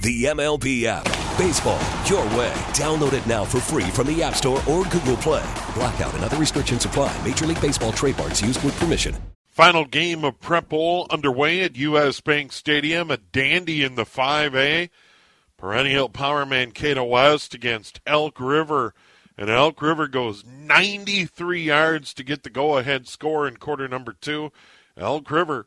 The MLB app. Baseball, your way. Download it now for free from the App Store or Google Play. Blackout and other restrictions apply. Major League Baseball trademarks used with permission. Final game of Prep Bowl underway at U.S. Bank Stadium. A dandy in the 5A. Perennial power Mankato West against Elk River. And Elk River goes 93 yards to get the go ahead score in quarter number two. Elk River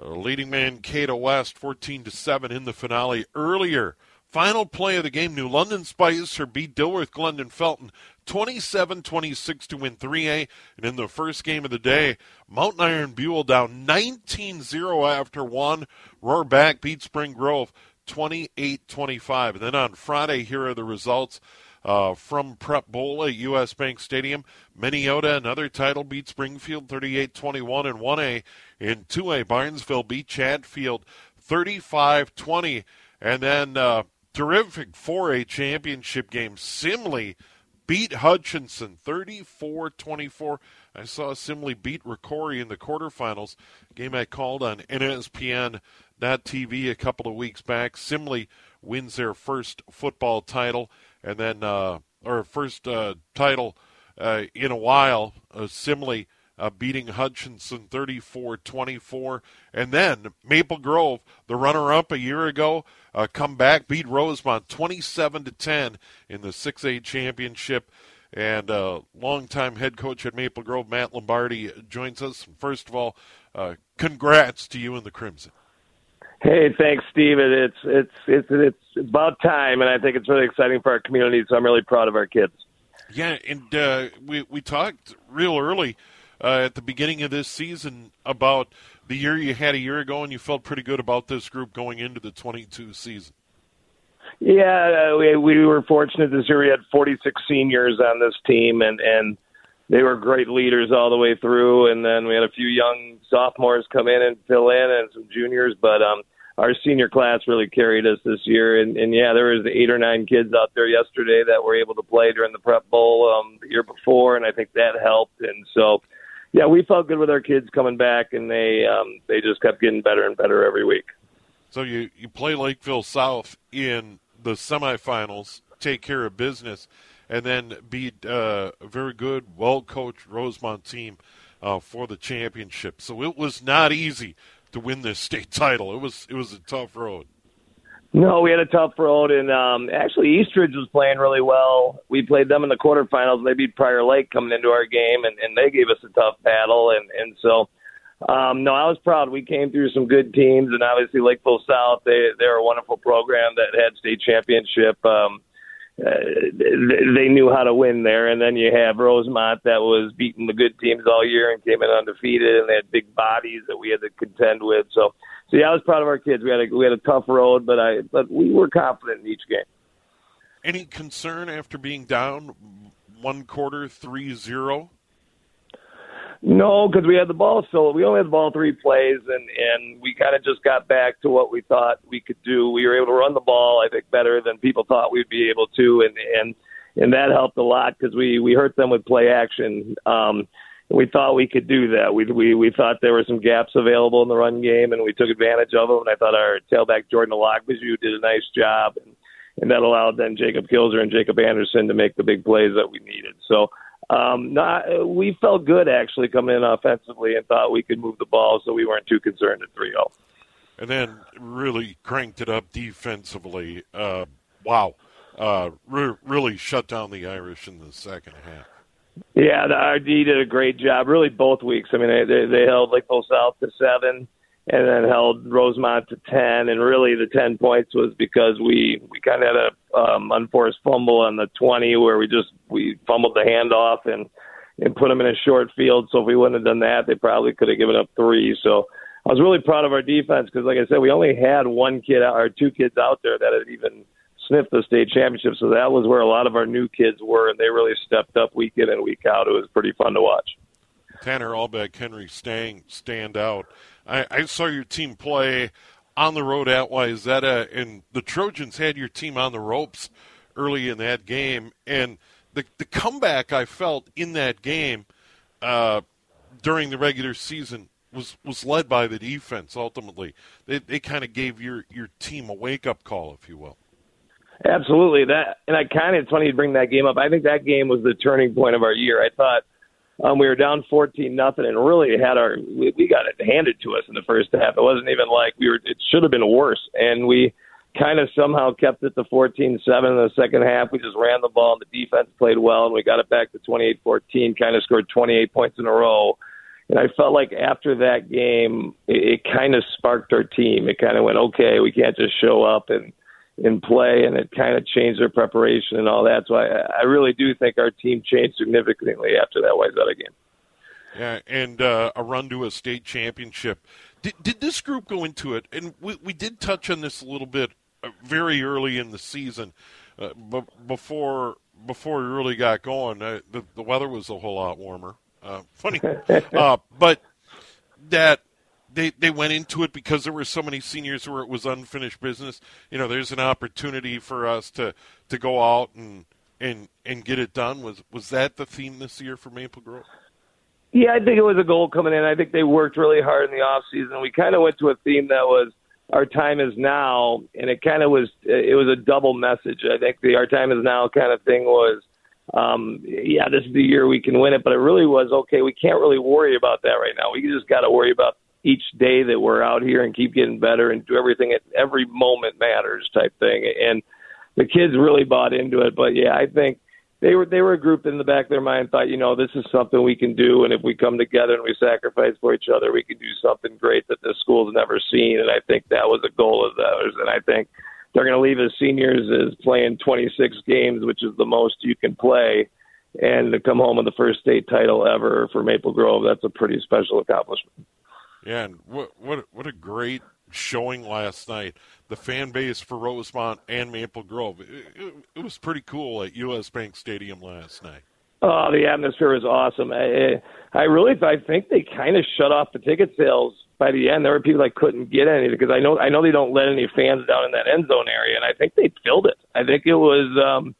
uh, leading Mankato West 14 to 7 in the finale earlier. Final play of the game, New London Spicer beat Dilworth Glyndon Felton 27 26 to win 3A. And in the first game of the day, Mountain Iron Buhl down 19 0 after one. Rohrbach beat Spring Grove 28 25. And then on Friday, here are the results. Uh, from Prep Bowl at U.S. Bank Stadium. Minneota, another title, beat Springfield 38 21 in 1A. In 2A, Barnesville beat Chatfield 35 20. And then uh, terrific 4A championship game. Simley beat Hutchinson 34 24. I saw Simley beat Rocori in the quarterfinals. Game I called on NSPN TV a couple of weeks back. Simley wins their first football title, and then, uh, or first uh, title uh, in a while. Uh, Simley beating Hutchinson 34 24. And then Maple Grove, the runner up a year ago, come back, beat Rosemount 27 to 10 in the 6A championship. And uh, longtime head coach at Maple Grove, Matt Lombardi, joins us. First of all, uh, congrats to you and the Crimson. Hey, thanks, Steve. It's it's it's it's about time, and I think it's really exciting for our community. So I'm really proud of our kids. Yeah, and uh, we we talked real early uh, at the beginning of this season about the year you had a year ago, and you felt pretty good about this group going into the 22 season. Yeah, uh, we, we were fortunate this year. We had 46 seniors on this team, and and they were great leaders all the way through. And then we had a few young sophomores come in and fill in, and some juniors. But um, our senior class really carried us this year. And, and yeah, there was eight or nine kids out there yesterday that were able to play during the prep bowl um, the year before, and I think that helped. And so yeah, we felt good with our kids coming back, and they um, they just kept getting better and better every week. So you you play Lakeville South in the semifinals, take care of business, and then beat uh, a very good, well coached Rosemount team uh, for the championship. So it was not easy to win this state title. It was it was a tough road. No, we had a tough road, and um, actually Eastridge was playing really well. We played them in the quarterfinals. They beat Prior Lake coming into our game, and, and they gave us a tough battle. And and so, um, no, I was proud. We came through some good teams, and obviously Lakeville South. They they're a wonderful program that had state championship. Um, uh, they knew how to win there, and then you have Rosemount that was beating the good teams all year and came in undefeated, and they had big bodies that we had to contend with. So so yeah, I was proud of our kids. We had a we had a tough road, but I but we were confident in each game. Any concern after being down one quarter three zero? No, because we had the ball still. We only had the ball three plays, and and we kind of just got back to what we thought we could do. We were able to run the ball, I think, better than people thought we'd be able to, and and and that helped a lot because we we hurt them with play action. Um, we thought we could do that. We we we thought there were some gaps available in the run game, and we took advantage of them. And I thought our tailback Jordan Alakbaju did a nice job, and and that allowed then Jacob Kilzer and Jacob Anderson to make the big plays that we needed. So. Um, not, we felt good actually coming in offensively and thought we could move the ball, so we weren't too concerned at 3 0. And then really cranked it up defensively. Uh, wow. Uh, re- really shut down the Irish in the second half. Yeah, the RD did a great job. Really, both weeks. I mean, they they, they held Lakeville South to seven, and then held Rosemount to ten. And really, the ten points was because we we kind of had a um, unforced fumble on the twenty where we just we fumbled the handoff and and put them in a short field. So if we wouldn't have done that, they probably could have given up three. So I was really proud of our defense because, like I said, we only had one kid or two kids out there that had even sniffed the state championship. So that was where a lot of our new kids were, and they really stepped up week in and week out. It was pretty fun to watch. Tanner Albeck, Henry Stang stand out. I, I saw your team play on the road at Wayzata, and the Trojans had your team on the ropes early in that game. And the the comeback I felt in that game uh, during the regular season was was led by the defense. Ultimately, they they kind of gave your your team a wake up call, if you will. Absolutely, that and I kind of it's funny to bring that game up. I think that game was the turning point of our year. I thought um, we were down fourteen nothing, and really had our we, we got it handed to us in the first half. It wasn't even like we were. It should have been worse, and we kind of somehow kept it to 14-7 in the second half. We just ran the ball, and the defense played well, and we got it back to 28-14. Kind of scored 28 points in a row. And I felt like after that game, it, it kind of sparked our team. It kind of went, okay, we can't just show up and and play, and it kind of changed their preparation and all that. So I, I really do think our team changed significantly after that Wayzata game. Yeah, and uh, a run to a state championship. Did, did this group go into it? And we, we did touch on this a little bit uh, very early in the season, uh, b- before before we really got going. Uh, the, the weather was a whole lot warmer. Uh, funny, uh, but that they they went into it because there were so many seniors where it was unfinished business. You know, there's an opportunity for us to to go out and and and get it done. Was was that the theme this year for Maple Grove? Yeah, I think it was a goal coming in. I think they worked really hard in the off season. We kind of went to a theme that was our time is now, and it kind of was it was a double message. I think the our time is now kind of thing was um, yeah, this is the year we can win it. But it really was okay. We can't really worry about that right now. We just got to worry about each day that we're out here and keep getting better and do everything at every moment matters type thing. And the kids really bought into it. But yeah, I think they were they were a group in the back of their mind thought, you know, this is something we can do, and if we come together and we sacrifice for each other, we can do something great that the school's never seen. And I think that was a goal of theirs. And I think they're going to leave as seniors as playing 26 games, which is the most you can play, and to come home with the first state title ever for Maple Grove. That's a pretty special accomplishment. Yeah, and what what what a great showing last night. The fan base for Rosemount and Maple Grove. It, it, it was pretty cool at US Bank Stadium last night. Oh, the atmosphere was awesome. I, I really, I think they kind of shut off the ticket sales by the end, there were people that couldn't get any because I know I know they don't let any fans down in that end zone area, and I think they filled it. I think it was. um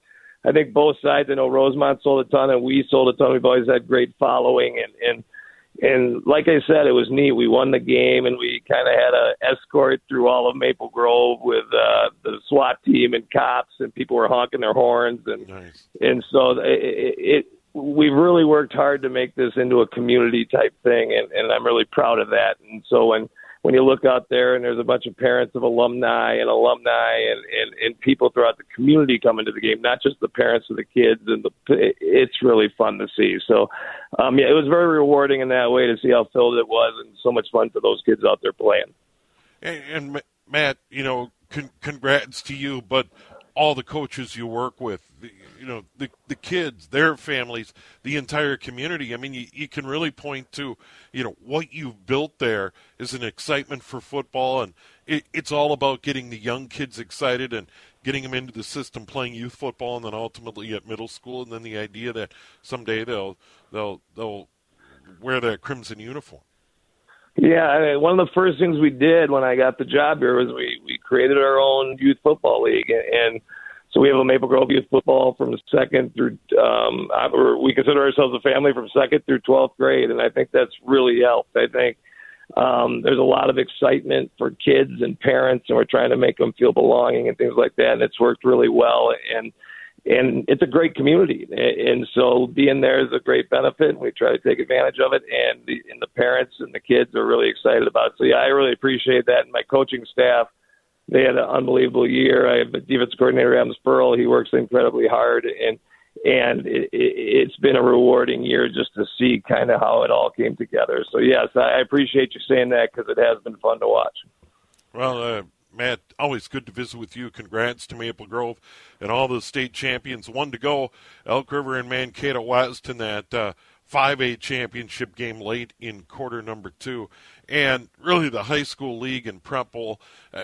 I think both sides. I know Rosemount sold a ton, and we sold a ton. We've always had great following, and and and like I said, it was neat. We won the game, and we kind of had a escort through all of Maple Grove with uh, the SWAT team and cops, and people were honking their horns, and nice. and so it, it we've really worked hard to make this into a community type thing, and, and I'm really proud of that. And so when when you look out there and there's a bunch of parents of alumni and alumni and, and, and people throughout the community coming to the game, not just the parents of the kids, and the, it's really fun to see. So, um, yeah, it was very rewarding in that way to see how filled it was and so much fun for those kids out there playing. And, and Matt, you know, con- congrats to you, but all the coaches you work with, you know the the kids, their families, the entire community. I mean, you, you can really point to you know what you've built there is an excitement for football, and it, it's all about getting the young kids excited and getting them into the system, playing youth football, and then ultimately at middle school, and then the idea that someday they'll they'll they'll wear that crimson uniform. Yeah, I mean, one of the first things we did when I got the job here was we we created our own youth football league, and, and so we have a Maple Grove youth football from second through. Um, we consider ourselves a family from second through twelfth grade, and I think that's really helped. I think um, there's a lot of excitement for kids and parents, and we're trying to make them feel belonging and things like that. And it's worked really well, and and it's a great community, and so being there is a great benefit. And we try to take advantage of it, and the and the parents and the kids are really excited about it. So yeah, I really appreciate that, and my coaching staff they had an unbelievable year. I have a defense coordinator, Adam Spurl. He works incredibly hard, and and it, it, has been a rewarding year just to see kind of how it all came together. So yes, I appreciate you saying that because it has been fun to watch. Well, uh, Matt, always good to visit with you. Congrats to Maple Grove and all the state champions. One to go, Elk River and Mankato West in that. Uh, 5A championship game late in quarter number two. And really, the high school league and prep bowl.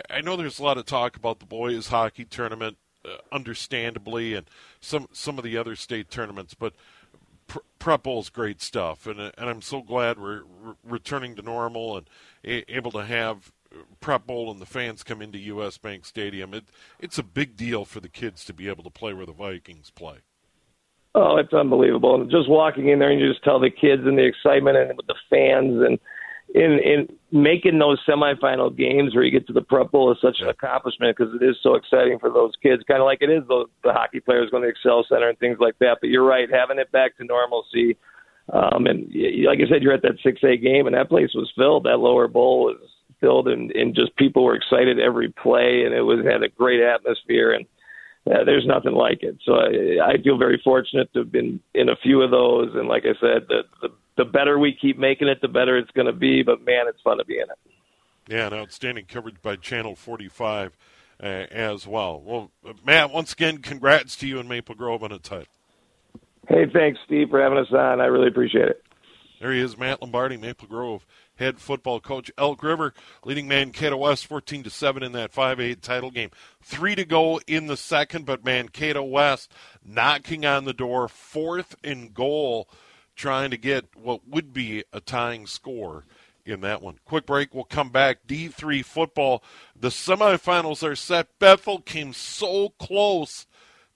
I know there's a lot of talk about the boys hockey tournament, uh, understandably, and some some of the other state tournaments. But prep bowl is great stuff, and and I'm so glad we're re- returning to normal and a- able to have prep bowl and the fans come into U.S. Bank Stadium. It it's a big deal for the kids to be able to play where the Vikings play. Oh, it's unbelievable! And just walking in there and you just tell the kids and the excitement and with the fans and in in making those semifinal games where you get to the Prep Bowl is such an accomplishment because it is so exciting for those kids. Kind of like it is the, the hockey players going to the Xcel Center and things like that. But you're right, having it back to normalcy. Um, and like I said, you're at that six A game, and that place was filled. That lower bowl was filled, and, and just people were excited every play, and it was had a great atmosphere. And uh, there's nothing like it. So I, I feel very fortunate to have been in a few of those. And like I said, the, the the better we keep making it, the better it's going to be. But man, it's fun to be in it. Yeah, and outstanding coverage by Channel 45 uh, as well. Well, Matt, once again, congrats to you and Maple Grove on a title. Hey, thanks, Steve, for having us on. I really appreciate it. There he is, Matt Lombardi, Maple Grove head football coach. Elk River leading Mankato West 14 to 7 in that 5-8 title game. 3 to go in the second, but Mankato West knocking on the door, fourth in goal trying to get what would be a tying score in that one. Quick break. We'll come back. D3 football. The semifinals are set. Bethel came so close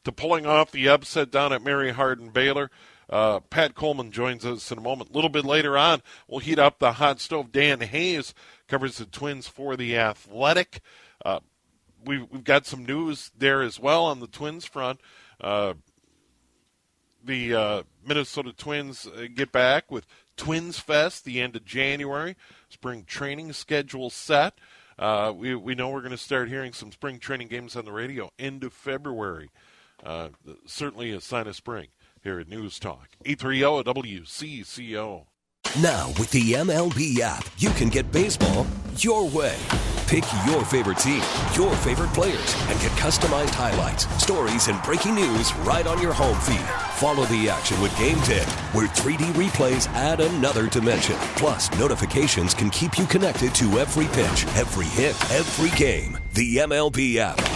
to pulling off the upset down at Mary Hardin Baylor. Uh, Pat Coleman joins us in a moment. A little bit later on, we'll heat up the hot stove. Dan Hayes covers the Twins for the Athletic. Uh, we've, we've got some news there as well on the Twins front. Uh, the uh, Minnesota Twins uh, get back with Twins Fest the end of January. Spring training schedule set. Uh, we we know we're going to start hearing some spring training games on the radio end of February. Certainly a sign of spring here at News Talk. 830 WCCO. Now, with the MLB app, you can get baseball your way. Pick your favorite team, your favorite players, and get customized highlights, stories, and breaking news right on your home feed. Follow the action with Gameday, where 3D replays add another dimension. Plus, notifications can keep you connected to every pitch, every hit, every game. The MLB app.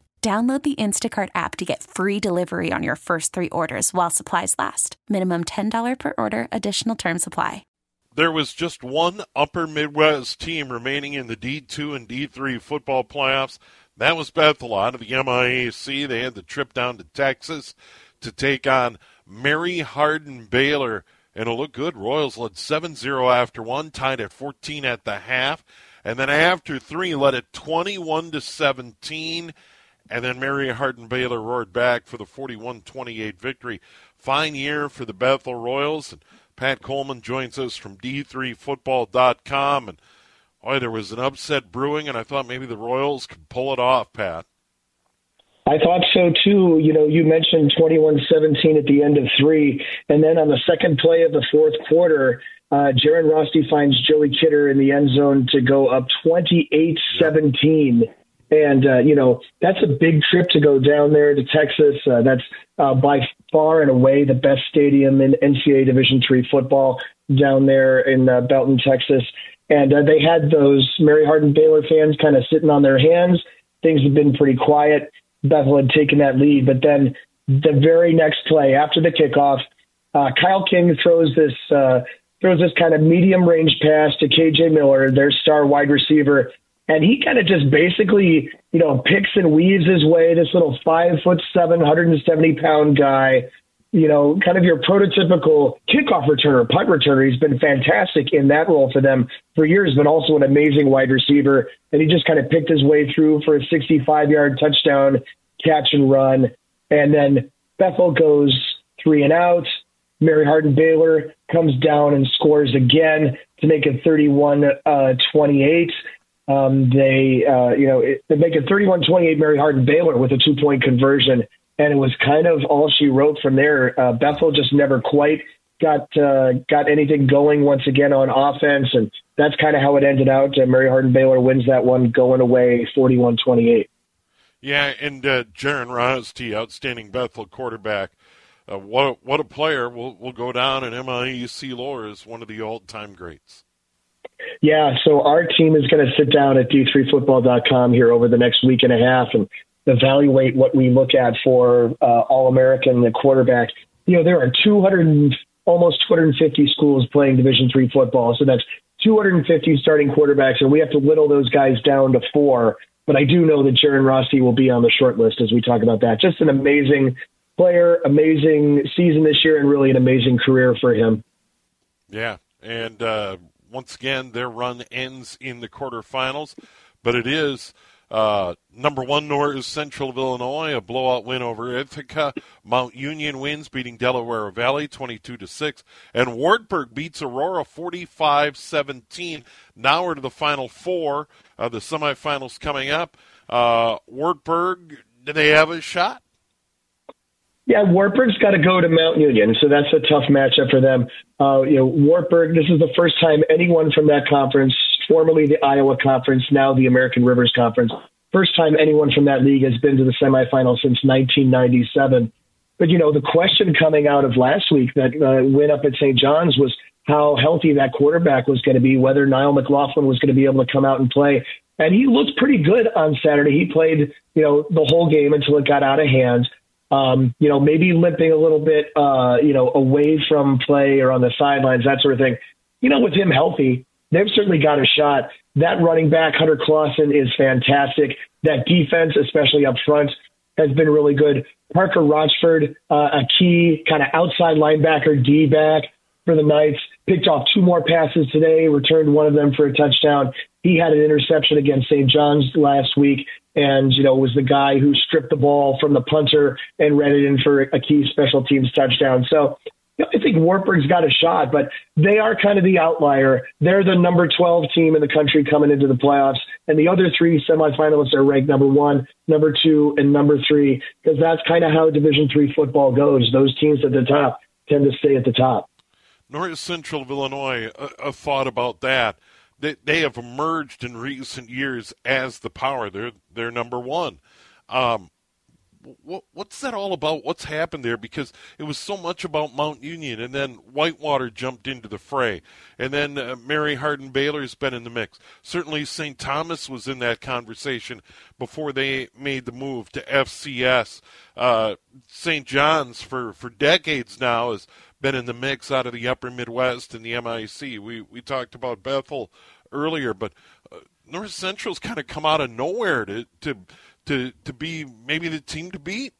Download the Instacart app to get free delivery on your first three orders while supplies last. Minimum $10 per order, additional term supply. There was just one Upper Midwest team remaining in the D2 and D3 football playoffs. That was Bethel out of the MIAC. They had the trip down to Texas to take on Mary Hardin Baylor. And it looked good. Royals led 7 0 after one, tied at 14 at the half. And then after three, led it 21 to 17 and then Mary Hardin Baylor roared back for the 41 28 victory. Fine year for the Bethel Royals. And Pat Coleman joins us from D3Football.com. And boy, there was an upset brewing, and I thought maybe the Royals could pull it off, Pat. I thought so too. You know, you mentioned 21 17 at the end of three. And then on the second play of the fourth quarter, uh, Jaran Roste finds Joey Kidder in the end zone to go up 28 17. And, uh, you know, that's a big trip to go down there to Texas. Uh, that's uh, by far and away the best stadium in NCAA Division three football down there in uh, Belton, Texas. And uh, they had those Mary Hardin Baylor fans kind of sitting on their hands. Things had been pretty quiet. Bethel had taken that lead. But then the very next play after the kickoff, uh, Kyle King throws this uh, throws this kind of medium range pass to KJ Miller, their star wide receiver, and he kind of just basically, you know, picks and weaves his way. This little five foot seven, 170 pound guy, you know, kind of your prototypical kickoff returner, punt returner. He's been fantastic in that role for them for years, but also an amazing wide receiver. And he just kind of picked his way through for a 65 yard touchdown catch and run. And then Bethel goes three and out. Mary Hardin Baylor comes down and scores again to make it 31 uh, 28. Um, they, uh, you know, it, they make it 31-28 Mary Hardin Baylor with a two-point conversion, and it was kind of all she wrote from there. Uh, Bethel just never quite got uh, got anything going once again on offense, and that's kind of how it ended out. Uh, Mary Hardin Baylor wins that one, going away 41-28. Yeah, and uh, Jaran Roste, outstanding Bethel quarterback. Uh, what what a player will we'll go down in MIAC lore as one of the all time greats. Yeah, so our team is going to sit down at d3football.com here over the next week and a half and evaluate what we look at for uh, All American the quarterback. You know, there are 200 almost 250 schools playing Division three football, so that's 250 starting quarterbacks, and we have to whittle those guys down to four. But I do know that Jaran Roste will be on the short list as we talk about that. Just an amazing player, amazing season this year, and really an amazing career for him. Yeah, and uh, once again, their run ends in the quarterfinals, but it is uh, number one North is Central of Illinois, a blowout win over Ithaca. Mount Union wins, beating Delaware Valley 22 to six, and Wartburg beats Aurora 45-17. Now we're to the final four. Uh, the semifinals coming up. Uh, Wartburg, do they have a shot? Yeah, Wartburg's got to go to Mount Union, so that's a tough matchup for them. Uh, you know, Wartburg. This is the first time anyone from that conference, formerly the Iowa Conference, now the American Rivers Conference, first time anyone from that league has been to the semifinal since 1997. But you know, the question coming out of last week that uh, win up at St. John's was how healthy that quarterback was going to be, whether Niall McLaughlin was going to be able to come out and play. And he looked pretty good on Saturday. He played, you know, the whole game until it got out of hand um, you know, maybe limping a little bit, uh, you know, away from play or on the sidelines, that sort of thing. You know, with him healthy, they've certainly got a shot. That running back, Hunter Clausen, is fantastic. That defense, especially up front, has been really good. Parker Rochford, uh, a key kind of outside linebacker, D back for the Knights, picked off two more passes today, returned one of them for a touchdown. He had an interception against St. John's last week and you know was the guy who stripped the ball from the punter and ran it in for a key special teams touchdown. So you know, I think Wartburg's got a shot, but they are kind of the outlier. They're the number 12 team in the country coming into the playoffs, and the other three semifinalists are ranked number one, number two, and number three because that's kind of how Division three football goes. Those teams at the top tend to stay at the top. North Central of Illinois, a, a thought about that they, they have emerged in recent years as the power. They're they're number one. Um, what, what's that all about? What's happened there? Because it was so much about Mount Union, and then Whitewater jumped into the fray, and then uh, Mary Hardin Baylor's been in the mix. Certainly, St. Thomas was in that conversation before they made the move to FCS. Uh, St. John's for for decades now has been in the mix out of the Upper Midwest and the MIC. We we talked about Bethel earlier, but uh, North Central's kind of come out of nowhere to to to to be maybe the team to beat.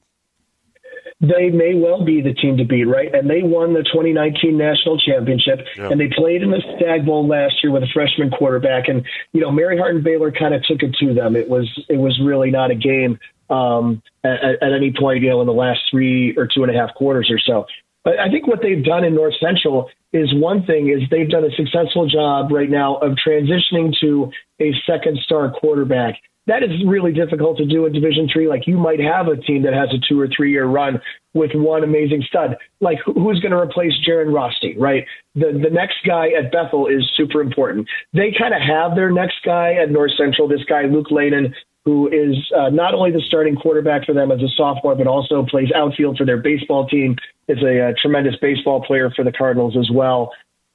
They may well be the team to beat, right? And they won the 2019 national championship, and they played in the Stag Bowl last year with a freshman quarterback. And you know, Mary Hardin Baylor kind of took it to them. It was it was really not a game um, at, at any point, you know, in the last three or two and a half quarters or so. But I think what they've done in North Central is one thing is they've done a successful job right now of transitioning to a second star quarterback. That is really difficult to do in Division Three. Like you might have a team that has a two or three year run with one amazing stud. Like who's going to replace Jaran Roste, right? The the next guy at Bethel is super important. They kind of have their next guy at North Central. This guy Luke Lehnen, who is uh, not only the starting quarterback for them as a sophomore, but also plays outfield for their baseball team. Is a, a tremendous baseball player for the Cardinals as well.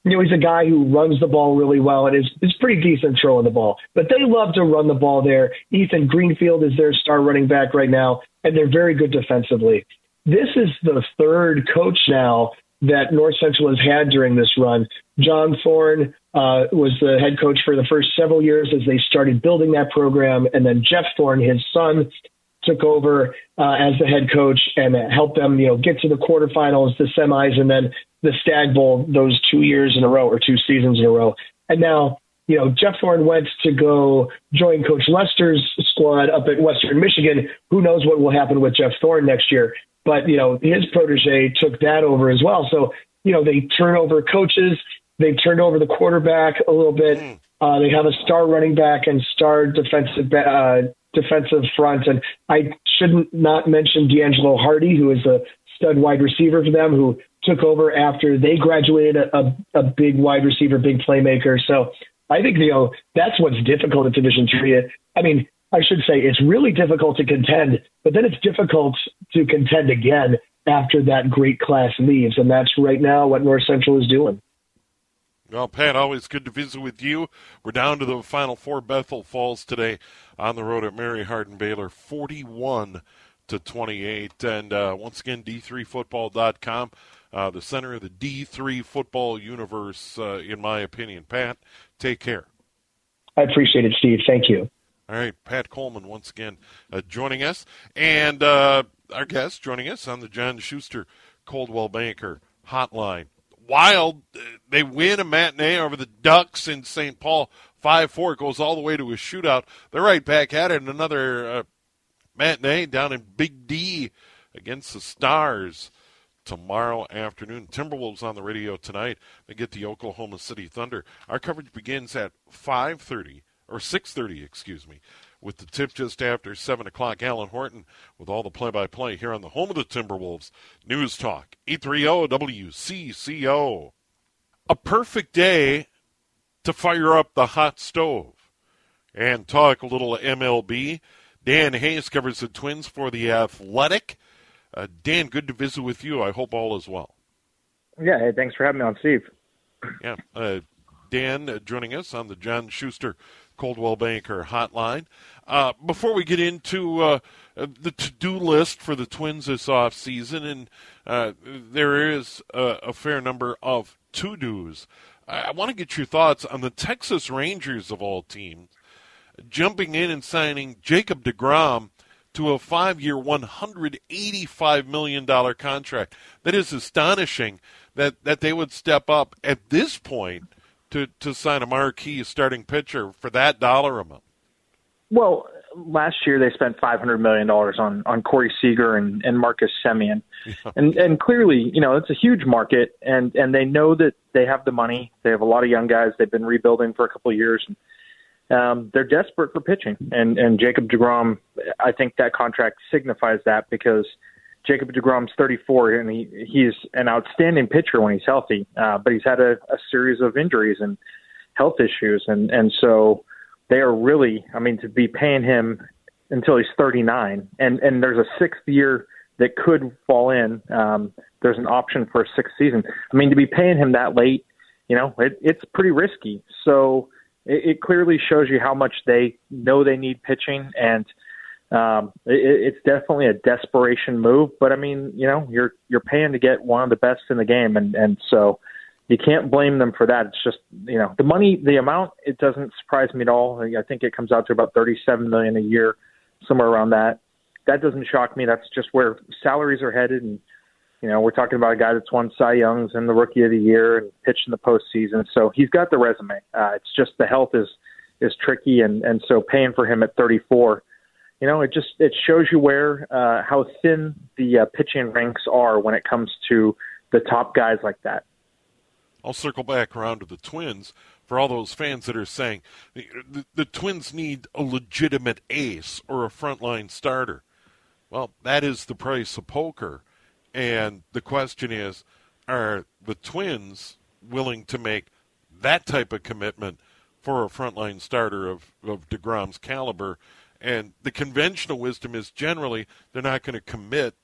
You know, he's a guy who runs the ball really well and is, is pretty decent throwing the ball. But they love to run the ball there. Ethan Greenfield is their star running back right now, and they're very good defensively. This is the third coach now that North Central has had during this run. John Thorne uh, was the head coach for the first several years as they started building that program, and then Jeff Thorne, his son, took over uh, as the head coach and helped them, you know, get to the quarterfinals, the semis, and then the Stag Bowl those two years in a row or two seasons in a row. And now, you know, Jeff Thorne went to go join Coach Lester's squad up at Western Michigan. Who knows what will happen with Jeff Thorne next year? But you know, his protege took that over as well. So you know, they turn over coaches. they've turned over the quarterback a little bit. Mm. Uh, they have a star running back and star defensive uh, defensive front, and I shouldn't not mention D'Angelo Hardy, who is a stud wide receiver for them, who took over after they graduated a, a, a big wide receiver, big playmaker. So I think you know that's what's difficult at Division Three. I mean, I should say it's really difficult to contend, but then it's difficult to contend again after that great class leaves, and that's right now what North Central is doing. Well, Pat, always good to visit with you. We're down to the final four. Bethel Falls today on the road at Mary Hardin Baylor, 41 to 28. And uh, once again, D3Football.com, uh, the center of the D3 football universe, uh, in my opinion. Pat, take care. I appreciate it, Steve. Thank you. All right, Pat Coleman once again uh, joining us, and uh, our guest joining us on the John Schuster Coldwell Banker Hotline. Wild, uh, they win a matinee over the Ducks in St. Paul, five four. Goes all the way to a shootout. They're right back at it in another uh, matinee down in Big D against the Stars tomorrow afternoon. Timberwolves on the radio tonight. They get the Oklahoma City Thunder. Our coverage begins at 5:30 or 6:30, excuse me, with the tip just after 7 o'clock. Alan Horton with all the play-by-play here on the home of the Timberwolves News Talk 830 WCCO. A perfect day to fire up the hot stove and talk a little MLB. Dan Hayes covers the Twins for the Athletic. Uh, Dan, good to visit with you. I hope all is well. Yeah, hey, thanks for having me on, Steve. Yeah, uh, Dan uh, joining us on the John Schuster Coldwell Banker hotline. Uh, before we get into uh, the to-do list for the Twins this off season, and uh, there is a, a, fair number of to-dos. I want to get your thoughts on the Texas Rangers of all teams jumping in and signing Jacob DeGrom to a five-year, $185 million contract. That is astonishing that, that they would step up at this point to, to sign a marquee starting pitcher for that dollar amount. Well, last year they spent five hundred million dollars on on Corey Seager and, and Marcus yeah. and and clearly, you know, it's a huge market, and and they know that they have the money. They have a lot of young guys. They've been rebuilding for a couple of years. And, um, they're desperate for pitching, and and Jacob Degrom, I think that contract signifies that because Jacob Degrom's 34 and he he's an outstanding pitcher when he's healthy, uh, but he's had a, a series of injuries and health issues, and and so they are really, I mean, to be paying him until he's 39, and and there's a sixth year that could fall in. Um, there's an option for a sixth season. I mean, to be paying him that late, you know, it, it's pretty risky. So it, it clearly shows you how much they know they need pitching, and um, it, it's definitely a desperation move. But I mean, you know, you're you're paying to get one of the best in the game, and and so you can't blame them for that. It's just you know the money, the amount. It doesn't surprise me at all. I think it comes out to about thirty-seven million a year, somewhere around that. That doesn't shock me. That's just where salaries are headed, and you know, we're talking about a guy that's won Cy Youngs and the Rookie of the Year and pitched in the postseason. So he's got the resume. Uh, it's just the health is is tricky, and and so paying for him at 34, you know, it just it shows you where uh, how thin the uh, pitching ranks are when it comes to the top guys like that. I'll circle back around to the Twins for all those fans that are saying the, the, the Twins need a legitimate ace or a frontline starter. Well, that is the price of poker. And the question is, are the Twins willing to make that type of commitment for a frontline starter of, of DeGrom's caliber? And the conventional wisdom is generally they're not going to commit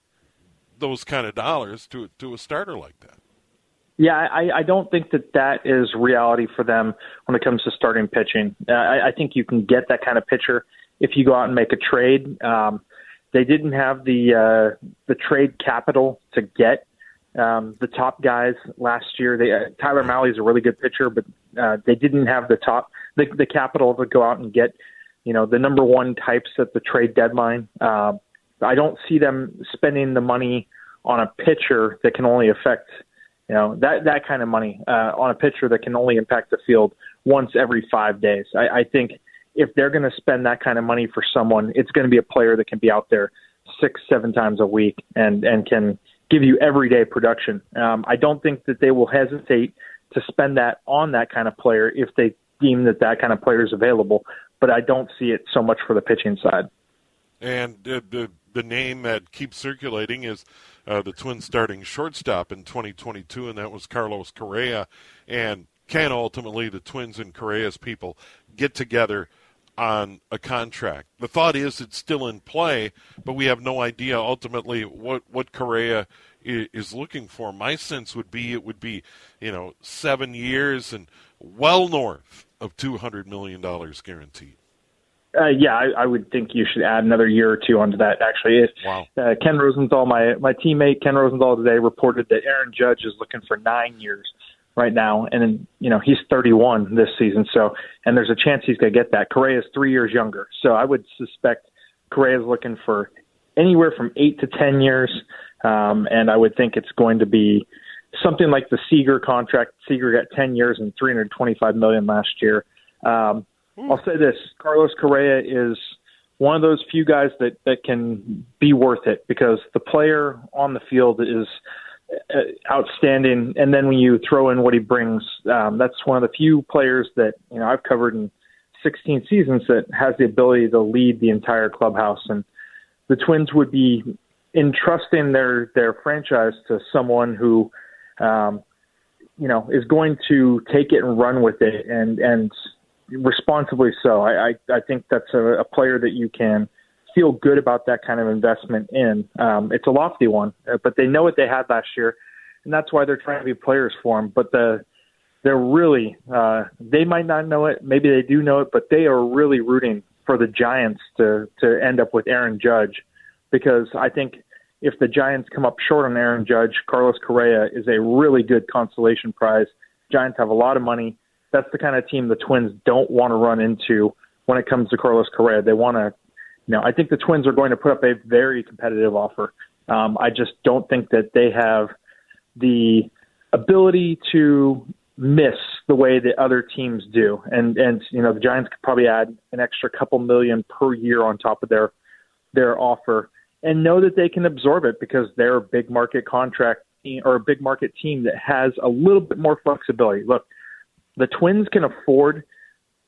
those kind of dollars to to a starter like that. Yeah, I, I don't think that that is reality for them when it comes to starting pitching. I, I think you can get that kind of pitcher if you go out and make a trade. Um, they didn't have the uh, the trade capital to get um, the top guys last year. They, uh, Tyler Mahle is a really good pitcher, but uh, they didn't have the top the, the capital to go out and get you know the number one types at the trade deadline. Uh, I don't see them spending the money on a pitcher that can only affect you know that that kind of money uh, on a pitcher that can only impact the field once every five days. I, I think if they're going to spend that kind of money for someone, it's going to be a player that can be out there six, seven times a week and and can give you everyday production. Um, I don't think that they will hesitate to spend that on that kind of player if they deem that that kind of player is available. But I don't see it so much for the pitching side. And the the name that keeps circulating is uh, the Twins starting shortstop in 2022, and that was Carlos Correa. And can ultimately the Twins and Correa's people get together on a contract? The thought is it's still in play, but we have no idea ultimately what what Correa is looking for. My sense would be it would be, you know, seven years and well north of two hundred million dollars guaranteed. Uh, yeah, I, I would think you should add another year or two onto that. Actually, it, wow. Uh, Ken Rosenthal, my my teammate Ken Rosenthal today reported that Aaron Judge is looking for nine years right now, and then, you know he's 31 this season, so and there's a chance he's going to get that. Correa is three years younger, so I would suspect Correa is looking for anywhere from eight to ten years, um, and I would think it's going to be something like the Seager contract. Seager got 10 years and 325 million last year. Um, I'll say this: Carlos Correa is one of those few guys that that can be worth it because the player on the field is outstanding, and then when you throw in what he brings, um, that's one of the few players that you know I've covered in 16 seasons that has the ability to lead the entire clubhouse. And the Twins would be entrusting their their franchise to someone who, um, you know, is going to take it and run with it and and responsibly so. I, I, I think that's a, a player that you can feel good about that kind of investment in. Um, it's a lofty one, uh, but they know what they had last year, and that's why they're trying to be players for him. But the they're really uh, they might not know it, maybe they do know it, but they are really rooting for the Giants to to end up with Aaron Judge because I think if the Giants come up short on Aaron Judge, Carlos Correa is a really good consolation prize. Giants have a lot of money that's the kind of team the Twins don't want to run into when it comes to Carlos Correa. They want to, you know, I think the Twins are going to put up a very competitive offer. Um, I just don't think that they have the ability to miss the way that other teams do. And and you know the Giants could probably add an extra couple million per year on top of their their offer and know that they can absorb it because they're a big market contract or a big market team that has a little bit more flexibility. Look, the Twins can afford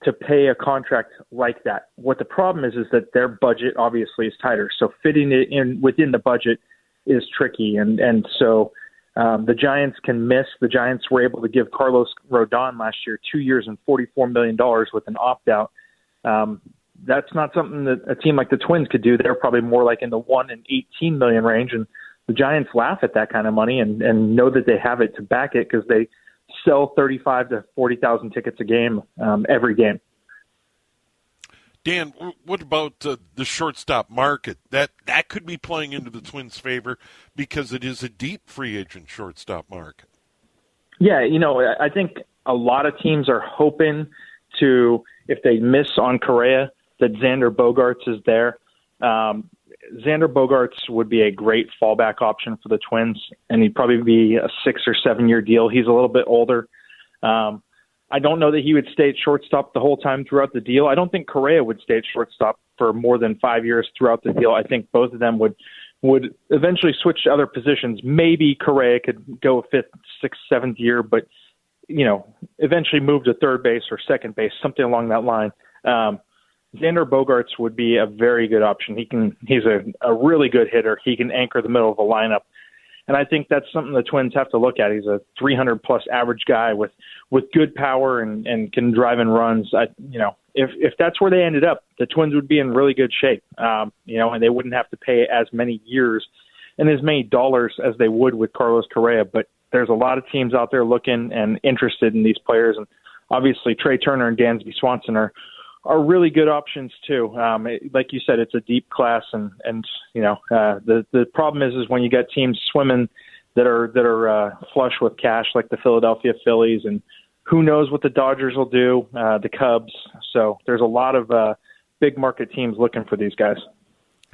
to pay a contract like that. What the problem is is that their budget obviously is tighter, so fitting it in within the budget is tricky, and and so um, the Giants can miss. The Giants were able to give Carlos Rodon last year two years and forty-four million dollars with an opt-out. Um, that's not something that a team like the Twins could do. They're probably more like in the one and eighteen million range, and the Giants laugh at that kind of money and and know that they have it to back it because they sell 35 to 40,000 tickets a game um, every game. Dan, what about uh, the shortstop market? That that could be playing into the Twins' favor because it is a deep free agent shortstop market. Yeah, you know, I think a lot of teams are hoping to, if they miss on Correa, that Xander Bogaerts is there. Um, Xander Bogaerts would be a great fallback option for the Twins, and he'd probably be a six or seven year deal. He's a little bit older. Um, I don't know that he would stay at shortstop the whole time throughout the deal. I don't think Correa would stay at shortstop for more than five years throughout the deal. I think both of them would would eventually switch to other positions. Maybe Correa could go a fifth, sixth, seventh year, but you know, eventually move to third base or second base, something along that line. Um, Xander Bogaerts would be a very good option. He can he's a, a really good hitter. He can anchor the middle of the lineup. And I think that's something the Twins have to look at. He's a 300 plus average guy with with good power and and can drive in runs. I you know if if that's where they ended up, the Twins would be in really good shape. Um, you know, and they wouldn't have to pay as many years and as many dollars as they would with Carlos Correa. But there's a lot of teams out there looking and interested in these players, and obviously Trea Turner and Dansby Swanson are are really good options too. Um, it, like you said, it's a deep class, and and you know uh, the the problem is is when you get teams swimming that are that are uh, flush with cash, like the Philadelphia Phillies, and who knows what the Dodgers will do, uh, the Cubs. So there's a lot of uh, big market teams looking for these guys.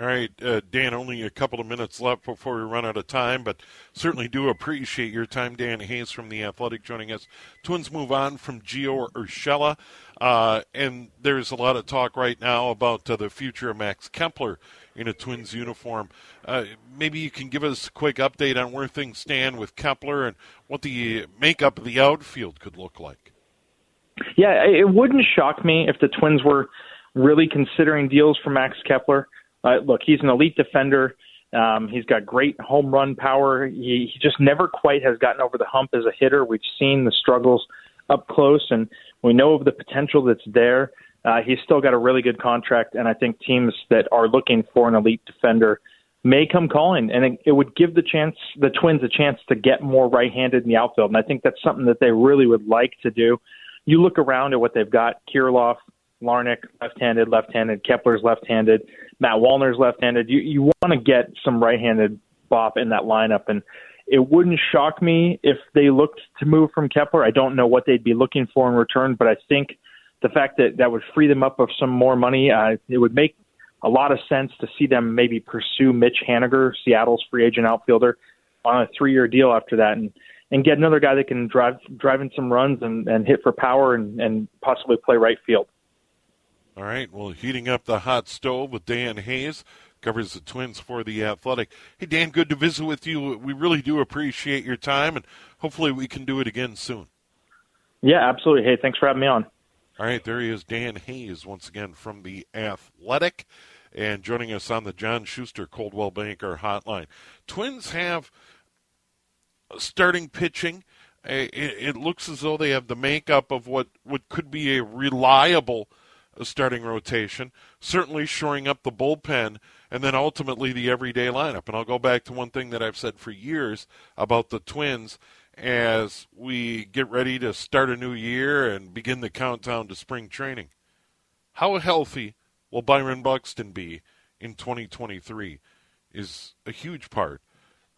All right, uh, Dan, only a couple of minutes left before we run out of time, but certainly do appreciate your time. Dan Hayes from The Athletic joining us. Twins move on from Gio Urshela, uh, and there's a lot of talk right now about uh, the future of Max Kepler in a Twins uniform. Uh, maybe you can give us a quick update on where things stand with Kepler and what the makeup of the outfield could look like. Yeah, it wouldn't shock me if the Twins were really considering deals for Max Kepler. Uh, look, he's an elite defender. Um, he's got great home run power. He, he just never quite has gotten over the hump as a hitter. We've seen the struggles up close, and we know of the potential that's there. Uh, he's still got a really good contract, and I think teams that are looking for an elite defender may come calling, and it, it would give the chance the Twins a chance to get more right-handed in the outfield, and I think that's something that they really would like to do. You look around at what they've got: Kirilloff, Larnach, left-handed, left-handed, Kepler's left-handed, Matt Wallner's left-handed. You you want to get some right-handed bop in that lineup, and it wouldn't shock me if they looked to move from Kepler. I don't know what they'd be looking for in return, but I think the fact that that would free them up of some more money, uh, it would make a lot of sense to see them maybe pursue Mitch Haniger, Seattle's free agent outfielder, on a three-year deal after that, and and get another guy that can drive drive in some runs and, and hit for power and, and possibly play right field. All right. Well, heating up the hot stove with Dan Hayes covers the Twins for the Athletic. Hey, Dan, good to visit with you. We really do appreciate your time, and hopefully we can do it again soon. Yeah, absolutely. Hey, thanks for having me on. All right, there he is, Dan Hayes, once again from the Athletic, and joining us on the John Schuster Coldwell Banker Hotline. Twins have starting pitching. It looks as though they have the makeup of what, what could be a reliable starting rotation, certainly shoring up the bullpen, and then ultimately the everyday lineup. And I'll go back to one thing that I've said for years about the Twins as we get ready to start a new year and begin the countdown to spring training. How healthy will Byron Buxton be in 2023 is a huge part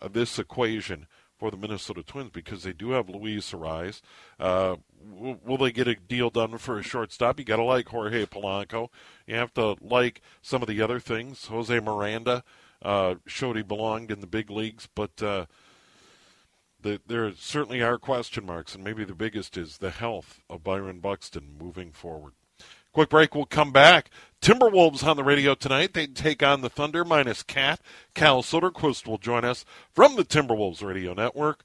of this equation for the Minnesota Twins because they do have Luis Arraez. Uh, will they get a deal done for a shortstop? You got to like Jorge Polanco. You have to like some of the other things. Jose Miranda uh, showed he belonged in the big leagues, but uh, the, there certainly are question marks, and maybe the biggest is the health of Byron Buxton moving forward. Quick break, we'll come back. Timberwolves on the radio tonight. They take on the Thunder minus KAT. Cal Soderquist will join us from the Timberwolves radio network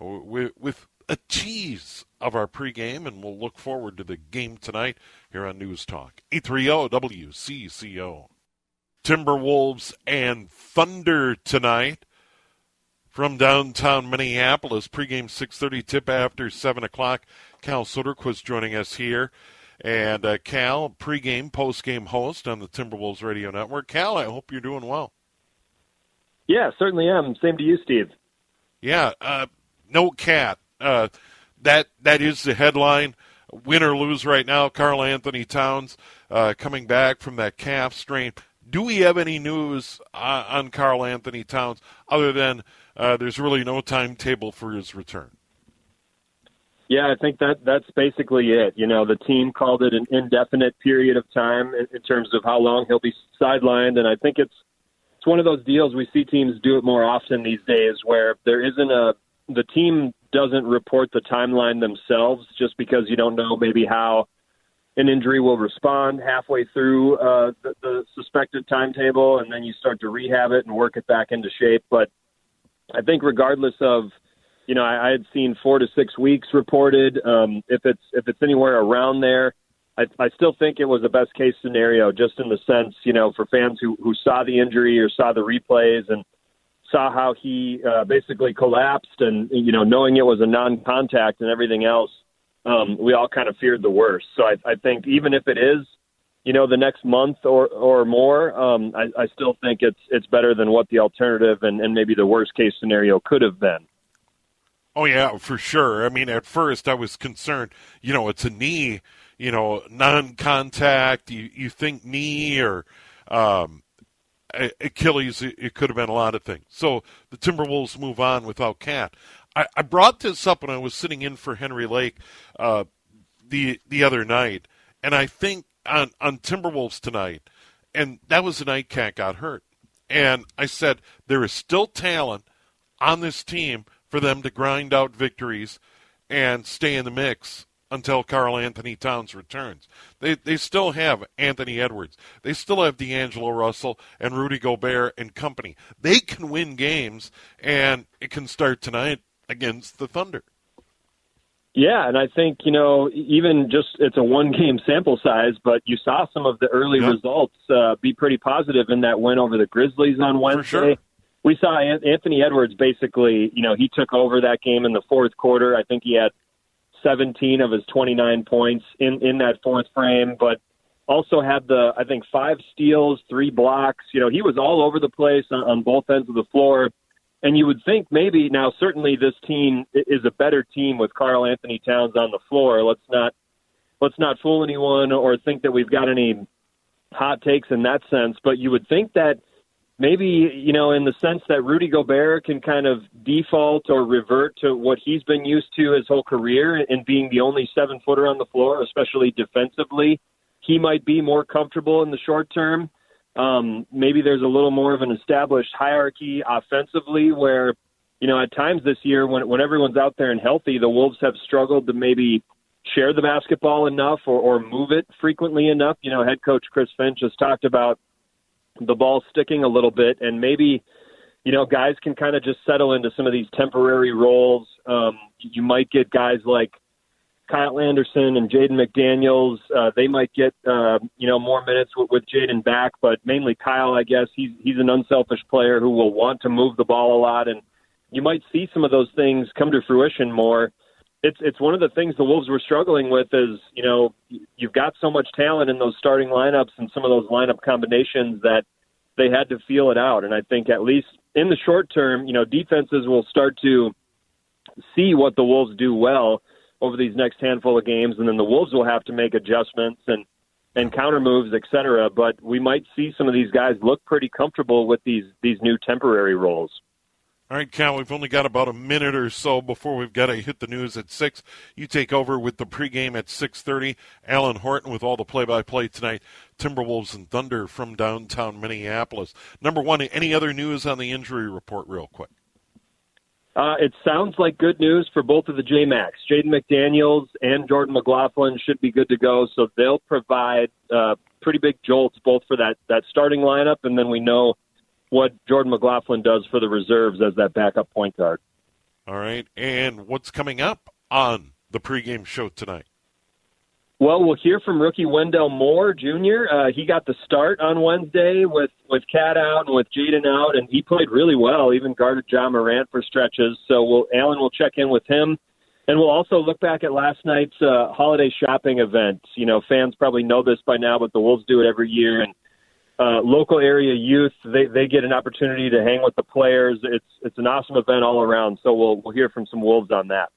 with, a tease of our pregame, and we'll look forward to the game tonight here on News Talk. 830 WCCO. Timberwolves and Thunder tonight from downtown Minneapolis. Pregame 6:30, tip after 7 o'clock. Cal Soderquist joining us here, and uh, Cal, pregame, postgame host on the Timberwolves Radio Network. Cal, I hope you're doing well. Yeah, certainly am. Same to you, Steve. Yeah, uh, no KAT. Uh, that that is the headline. Win or lose right now. Karl-Anthony Towns uh, coming back from that calf strain. Do we have any news uh, on Karl-Anthony Towns other than uh, there's really no timetable for his return. Yeah, I think that that's basically it. You know, the team called it an indefinite period of time in, in terms of how long he'll be sidelined, and I think it's it's one of those deals we see teams do it more often these days, where there isn't a the team doesn't report the timeline themselves just because you don't know maybe how an injury will respond halfway through uh, the, the suspected timetable, and then you start to rehab it and work it back into shape. But I think regardless of, you know, I, I had seen four to six weeks reported. Um, if it's if it's anywhere around there, I, I still think it was a best case scenario, just in the sense, you know, for fans who who saw the injury or saw the replays and saw how he uh, basically collapsed, and you know, knowing it was a non-contact and everything else, um, we all kind of feared the worst. So I, I think even if it is you know, the next month or or more, um, I, I still think it's it's better than what the alternative and, and maybe the worst case scenario could have been. Oh yeah, for sure. I mean, at first I was concerned. You know, it's a knee. You know, non-contact. You you think knee or um, Achilles? It could have been a lot of things. So the Timberwolves move on without KAT. I, I brought this up when I was sitting in for Henry Lake uh, the the other night, and I think on on Timberwolves tonight, and that was the night KAT got hurt. And I said there is still talent on this team for them to grind out victories and stay in the mix until Karl-Anthony Towns returns. They they still have Anthony Edwards. They still have D'Angelo Russell and Rudy Gobert and company. They can win games, and it can start tonight against the Thunder. Yeah, and I think you know even just it's a one game sample size, but you saw some of the early Yeah. results uh, be pretty positive in that win over the Grizzlies on Wednesday. We saw Anthony Edwards basically, you know, he took over that game in the fourth quarter. I think he had 17 of his 29 points in in that fourth frame, but also had the I think five steals, three blocks. You know, he was all over the place on, on both ends of the floor. And you would think maybe now certainly this team is a better team with Karl-Anthony Towns on the floor. Let's not let's not fool anyone or think that we've got any hot takes in that sense. But you would think that maybe you know in the sense that Rudy Gobert can kind of default or revert to what he's been used to his whole career in being the only seven footer on the floor, especially defensively. He might be more comfortable in the short term. Um, maybe there's a little more of an established hierarchy offensively where, you know, at times this year when when everyone's out there and healthy, the Wolves have struggled to maybe share the basketball enough or, or move it frequently enough. You know, head coach Chris Finch has talked about the ball sticking a little bit and maybe you know guys can kind of just settle into some of these temporary roles. Um you might get guys like Kyle Anderson and Jaden McDaniels. Uh they might get uh you know more minutes with, with Jaden back but mainly Kyle I guess. He's he's an unselfish player who will want to move the ball a lot and you might see some of those things come to fruition more it's it's one of the things the Wolves were struggling with is you know you've got so much talent in those starting lineups and some of those lineup combinations that they had to feel it out. And I think at least in the short term you know defenses will start to see what the Wolves do well over these next handful of games. And then the Wolves will have to make adjustments and and counter moves et cetera. But we might see some of these guys look pretty comfortable with these these new temporary roles All right, Cal, we've only got about a minute or so before we've got to hit the news at 6. You take over with the pregame at 6.30. Alan Horton with all the play-by-play tonight. Timberwolves and Thunder from downtown Minneapolis. Number one, any other news on the injury report real quick? Uh, it sounds like good news for both of the J-Macs. Jaden McDaniels and Jordan McLaughlin should be good to go, so they'll provide uh, pretty big jolts both for that, that starting lineup, and then we know what Jordan McLaughlin does for the reserves as that backup point guard. All right, and what's coming up on the pregame show tonight? Well, we'll hear from rookie Wendell Moore Jr. Uh, he got the start on Wednesday with with KAT out and with Jaden out, and he played really well. Even guarded Ja Morant for stretches. So we'll, Alan will check in with him, and we'll also look back at last night's uh, holiday shopping event. You know, fans probably know this by now, but the Wolves do it every year, and uh, local area youth they they get an opportunity to hang with the players. It's it's an awesome event all around. So we'll we'll hear from some Wolves on that.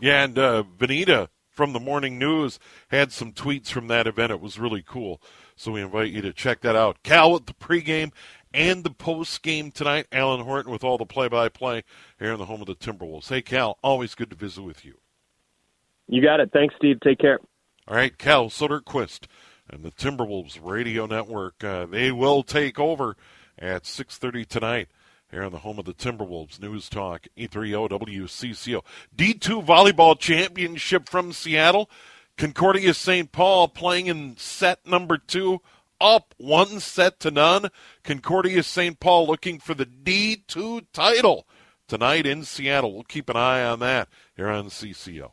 Yeah, and uh, Vineeta from the Morning News had some tweets from that event. It was really cool. So we invite you to check that out. Cal with the pregame and the postgame tonight. Alan Horton with all the play-by-play here in the home of the Timberwolves. Hey, Cal, always good to visit with you. You got it. Thanks, Steve. Take care. All right, Cal Soderquist and the Timberwolves Radio Network. Uh, they will take over at 6:30 tonight here on the home of the Timberwolves. News Talk E E30 WCCO. D2 Volleyball Championship from Seattle. Concordia St. Paul playing in set number two, up one set to none. Concordia St. Paul looking for the D2 title tonight in Seattle. We'll keep an eye on that here on CCO.